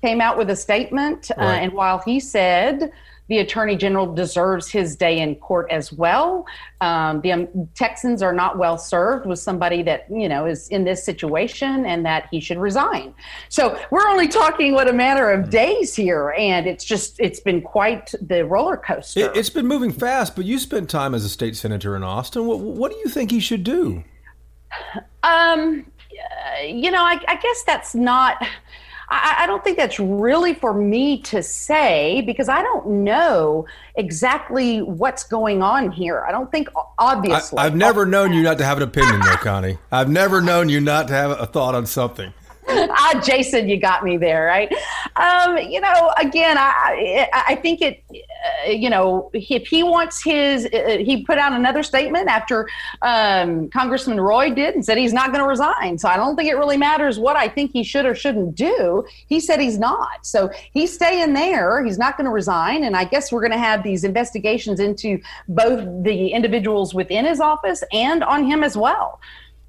came out with a statement. Uh, and while he said, the attorney general deserves his day in court as well. Um, the um, Texans are not well served with somebody that you know is in this situation, and that he should resign. So we're only talking what a matter of days here, and it's just it's been quite the roller coaster. It, has been moving fast, but you spent time as a state senator in Austin. What, what do you think he should do? Um, you know, I, I guess that's not. I, I, don't think that's really for me to say because I don't know exactly what's going on here. I don't think, obviously. I, have never known you not to have an opinion, though, Konni. I've never known you not to have a thought on something. *laughs* ah, Jason, you got me there, right? Um, you know, again, I I think it, uh, you know, if he wants his, uh, he put out another statement after um, Congressman Roy did and said he's not going to resign. So I don't think it really matters what I think he should or shouldn't do. He said he's not. So he's staying there. He's not going to resign. And I guess we're going to have these investigations into both the individuals within his office and on him as well.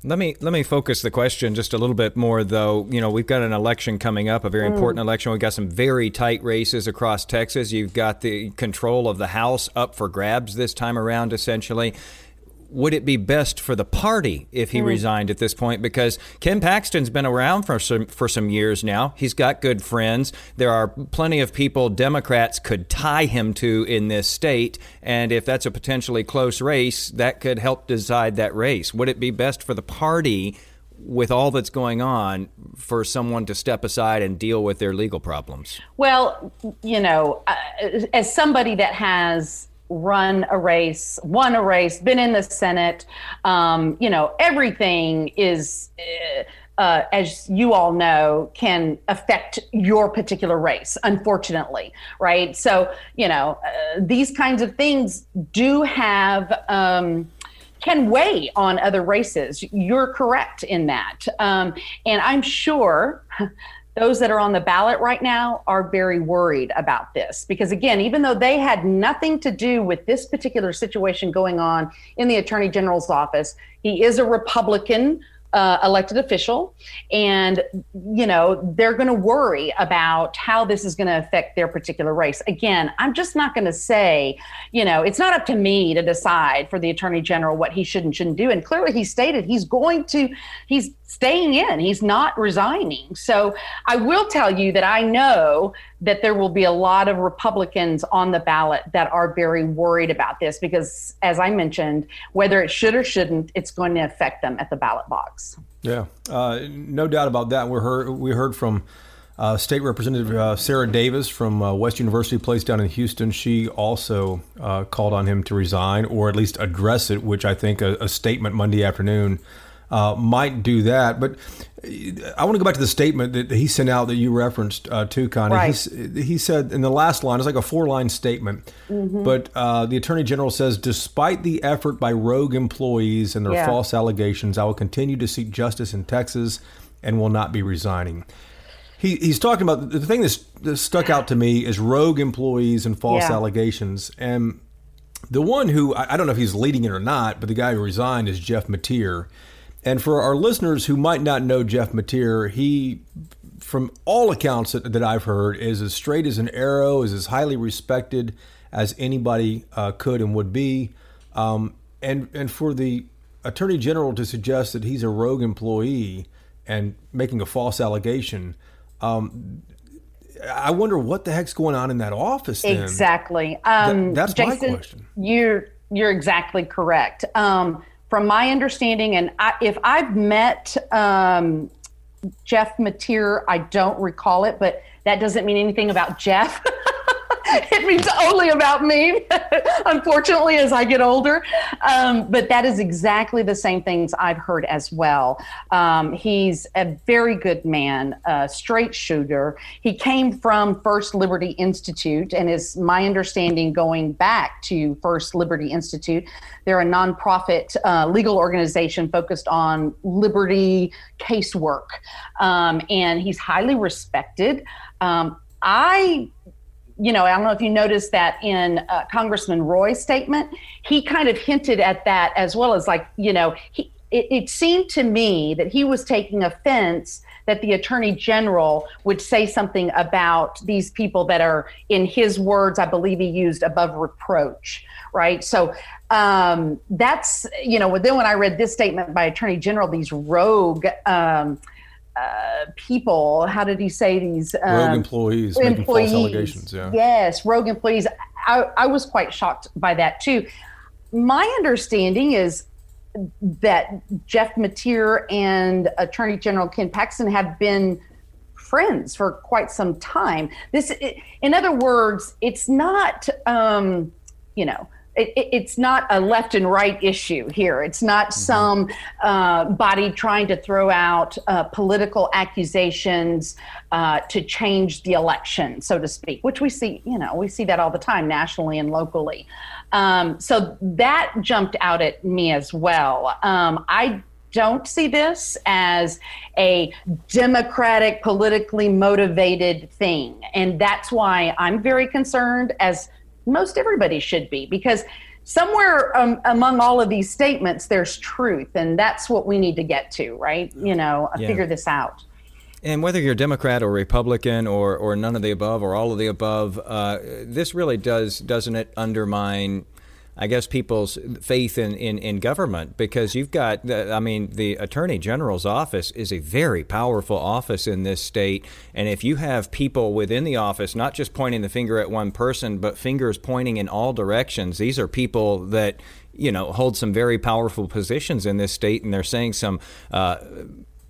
Let me let me focus the question just a little bit more, though. You know, we've got an election coming up, a very mm. important election. We've got some very tight races across Texas. You've got the control of the House up for grabs this time around, essentially would it be best for the party if he mm. resigned at this point? Because Ken Paxton's been around for some for some years now. He's got good friends. There are plenty of people Democrats could tie him to in this state, and if that's a potentially close race, that could help decide that race. Would it be best for the party? With all that's going on, for someone to step aside and deal with their legal problems? Well, you know, uh, as somebody that has run a race, won a race, been in the Senate. Um, you know, everything is, uh, uh, as you all know, can affect your particular race, unfortunately, right? So, you know, uh, these kinds of things do have. Um, can weigh on other races. You're correct in that. Um, and I'm sure those that are on the ballot right now are very worried about this. Because again even though they had nothing to do with this particular situation going on in the attorney general's office he is a republican uh, elected official, and you know they're going to worry about how this is going to affect their particular race. Again, I'm just not going to say, you know, it's not up to me to decide for the attorney general what he should and shouldn't do. And clearly, he stated he's going to, he's staying in. He's not resigning. So I will tell you that I know that there will be a lot of Republicans on the ballot that are very worried about this because, as I mentioned, whether it should or shouldn't, it's going to affect them at the ballot box. Yeah, uh, no doubt about that. We heard we heard from uh, State Representative uh, Sarah Davis from uh, West University, Place down in Houston. She also uh, called on him to resign or at least address it, which I think a, a statement Monday afternoon uh, might do that. But I want to go back to the statement that he sent out that you referenced uh, too, Konni. Right. he said in the last line, it's like a four line statement, Mm-hmm. but uh, the Attorney General says, despite the effort by rogue employees and their Yeah. false allegations, I will continue to seek justice in Texas and will not be resigning. He, he's talking about the thing that's, that stuck out to me is rogue employees and false Yeah. allegations. And the one who I I don't know if he's leading it or not, but the guy who resigned is Jeff Mateer. And for our listeners who might not know Jeff Mateer, he, from all accounts that, that I've heard, is as straight as an arrow, is as highly respected as anybody uh, could and would be. Um, and and for the attorney general to suggest that he's a rogue employee and making a false allegation, um, I wonder what the heck's going on in that office. Then. Exactly. Um, that's my question. You're you're exactly correct. Um, from my understanding, and I, if I've met um, Jeff Mateer, I don't recall it, but that doesn't mean anything about Jeff. *laughs* *laughs* it means only about me, *laughs* unfortunately, as I get older. Um, but that is exactly the same things I've heard as well. Um, he's a very good man, a straight shooter. He came from First Liberty Institute, and is my understanding going back to First Liberty Institute. They're a nonprofit uh, legal organization focused on liberty casework, um, and he's highly respected. Um, I you know, I don't know if you noticed that in uh, Congressman Roy's statement, he kind of hinted at that as well as like, you know, he, it, it seemed to me that he was taking offense that the attorney general would say something about these people that are, in his words, I believe he used above reproach, right? So um, that's, you know, then when I read this statement by attorney general, these rogue, um, uh, people. How did he say these um, Rogue employees making false allegations. Yeah. Yes, rogue employees. I, I was quite shocked by that too. My understanding is that Jeff Mateer and Attorney General Ken Paxton have been friends for quite some time. This, in other words, it's not, um, you know, it, it, it's not a left and right issue here. It's not some uh, body trying to throw out uh, political accusations uh, to change the election, so to speak, which we see, you know, we see that all the time nationally and locally. Um, so that jumped out at me as well. Um, I don't see this as a democratic, politically motivated thing. And that's why I'm very concerned, as most everybody should be, because somewhere um, among all of these statements, there's truth. And that's what we need to get to, right? You know, Yeah. figure this out. And whether you're Democrat or Republican or, or none of the above or all of the above, uh, this really does, doesn't it undermine, I guess, people's faith in, in, in government? Because you've got, I mean, the Attorney General's office is a very powerful office in this state. And if you have people within the office not just pointing the finger at one person, but fingers pointing in all directions, these are people that, you know, hold some very powerful positions in this state and they're saying some. Uh,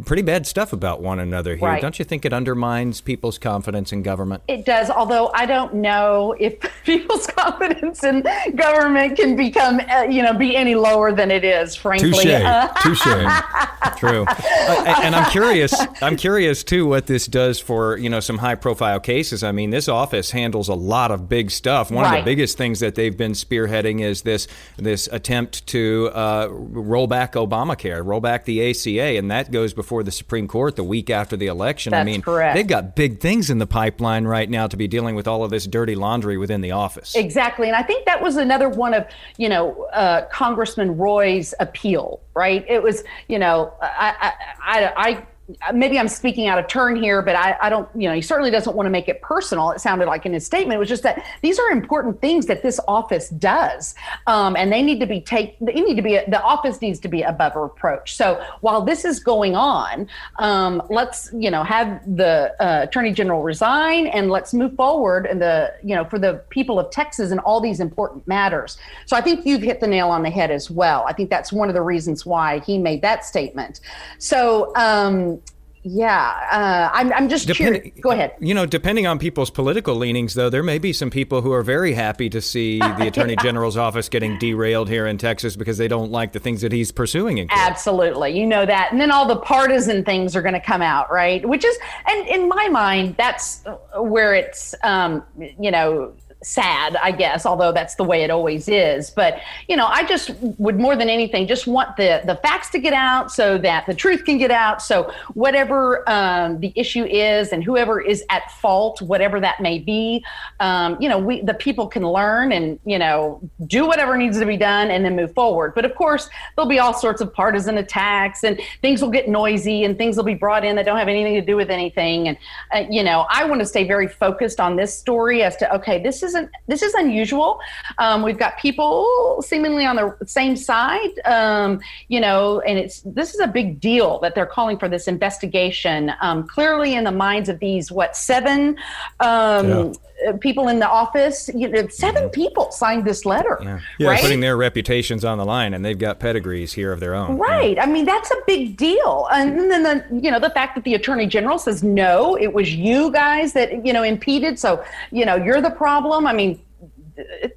pretty bad stuff about one another here. Right. Don't you think it undermines people's confidence in government? It does, although I don't know if *laughs* people's confidence in government can become, uh, you know, be any lower than it is, frankly. Touche. Uh, *laughs* Touche. True. Uh, and I'm curious. I'm curious too what this does for you know some high-profile cases. I mean, this office handles a lot of big stuff. One of the biggest things that they've been spearheading is this this attempt to uh, roll back Obamacare, roll back the ACA, and that goes before before the Supreme Court the week after the election. That's I mean, correct. they've got big things in the pipeline right now to be dealing with all of this dirty laundry within the office. Exactly. And I think that was another one of, you know, uh, Congressman Roy's appeal, right? It was, you know, I, I, I, I maybe I'm speaking out of turn here, but I, I, don't, you know, he certainly doesn't want to make it personal. It sounded like in his statement, it was just that these are important things that this office does. Um, and they need to be take, they need to be, the office needs to be above reproach. So while this is going on, um, let's, you know, have the uh, attorney general resign and let's move forward and the, you know, for the people of Texas and all these important matters. So I think you've hit the nail on the head as well. I think that's one of the reasons why he made that statement. So, um, yeah, uh, I'm, I'm just curious. Go ahead. You know, depending on people's political leanings, though, there may be some people who are very happy to see *laughs* the Attorney yeah. General's office getting derailed here in Texas because they don't like the things that he's pursuing. In court. Absolutely, you know that, and then all the partisan things are going to come out, right? Which is, and in my mind, that's where it's, um, you know, sad, I guess, although that's the way it always is. But, you know, I just would more than anything just want the, the facts to get out so that the truth can get out. So, whatever um, the issue is and whoever is at fault, whatever that may be, um, you know, we, the people can learn and, you know, do whatever needs to be done and then move forward. But of course, there'll be all sorts of partisan attacks and things will get noisy and things will be brought in that don't have anything to do with anything. And, uh, you know, I want to stay very focused on this story as to, okay, this is isn't this is unusual. Um, we've got people seemingly on the same side, um, you know, and it's this is a big deal that they're calling for this investigation. Um, clearly, in the minds of these what seven um, yeah. People in the office, you know, 7 mm-hmm. people signed this letter. Yeah, yeah right? putting their reputations on the line, and they've got pedigrees here of their own. Right. Yeah. I mean, that's a big deal. And then the you know the fact that the attorney general says no, it was you guys that you know impeded. So you know you're the problem. I mean,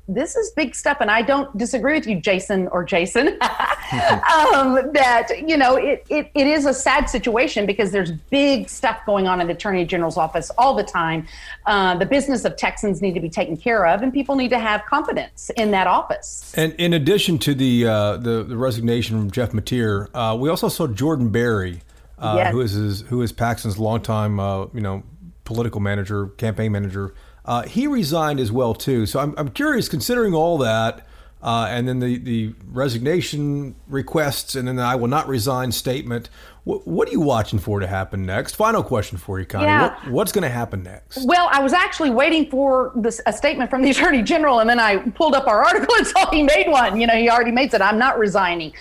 this is big stuff, and I don't disagree with you, Jason or Jason. *laughs* um, that you know, it, it it is a sad situation because there's big stuff going on in the Attorney General's office all the time. Uh, the business of Texans need to be taken care of, and people need to have confidence in that office. And in addition to the uh, the, the, resignation from Jeff Mateer, uh, we also saw Jordan Berry, uh, yes. who is his, who is Paxton's longtime uh, you know political manager, campaign manager. Uh, he resigned as well too. So I'm, I'm curious, considering all that, uh, and then the, the resignation requests, and then the I will not resign statement. What, what are you watching for to happen next? Final question for you, Konni. Yeah. What, what's going to happen next? Well, I was actually waiting for this, a statement from the *laughs* Attorney General, and then I pulled up our article and saw he made one. You know, he already made it. I'm not resigning.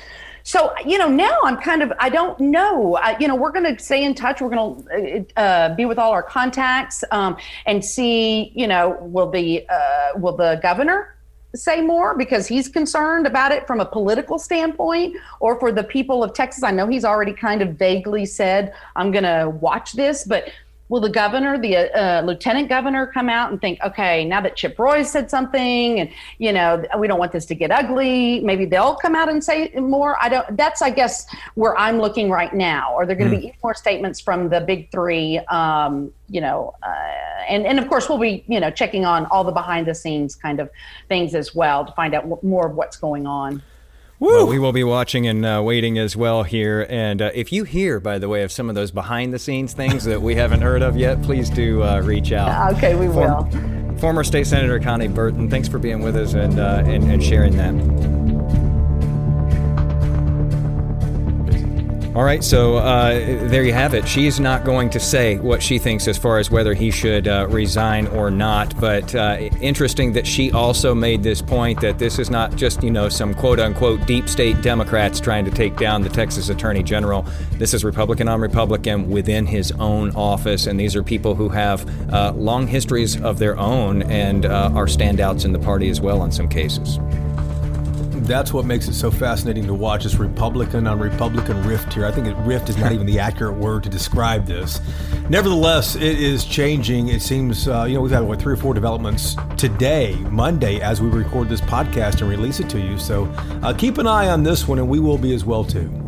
So, you know, now I'm kind of, I don't know. I, you know, we're going to stay in touch. We're going to uh, uh, be with all our contacts um, and see, you know, will the, uh, will the governor say more because he's concerned about it from a political standpoint or for the people of Texas? I know he's already kind of vaguely said, I'm going to watch this, but will the governor, the uh, lieutenant governor, come out and think, okay, now that Chip Roy said something, and you know, we don't want this to get ugly. Maybe they'll come out and say more. I don't. That's, I guess, where I'm looking right now. Are there going to mm. be more statements from the big three? Um, you know, uh, and and of course we'll be you know checking on all the behind the scenes kind of things as well to find out w- more of what's going on. Well, we will be watching and uh, waiting as well here. And uh, if you hear, by the way, of some of those behind the scenes things that we haven't heard of yet, please do uh, reach out. *laughs* Okay, we Form- will. Former State Senator Konni Burton, thanks for being with us and, uh, and, and sharing that. All right, so uh, there you have it. She's not going to say what she thinks as far as whether he should uh, resign or not. But uh, interesting that she also made this point that this is not just, you know, some quote unquote deep state Democrats trying to take down the Texas Attorney General. This is Republican on Republican within his own office. And these are people who have uh, long histories of their own and uh, are standouts in the party as well in some cases that's what makes it so fascinating to watch this Republican on Republican rift here. I think rift is not even the accurate word to describe this. Nevertheless, it is changing. It seems, uh, you know, we've had what three or four developments today, Monday, as we record this podcast and release it to you. So uh, keep an eye on this one, and we will be as well too.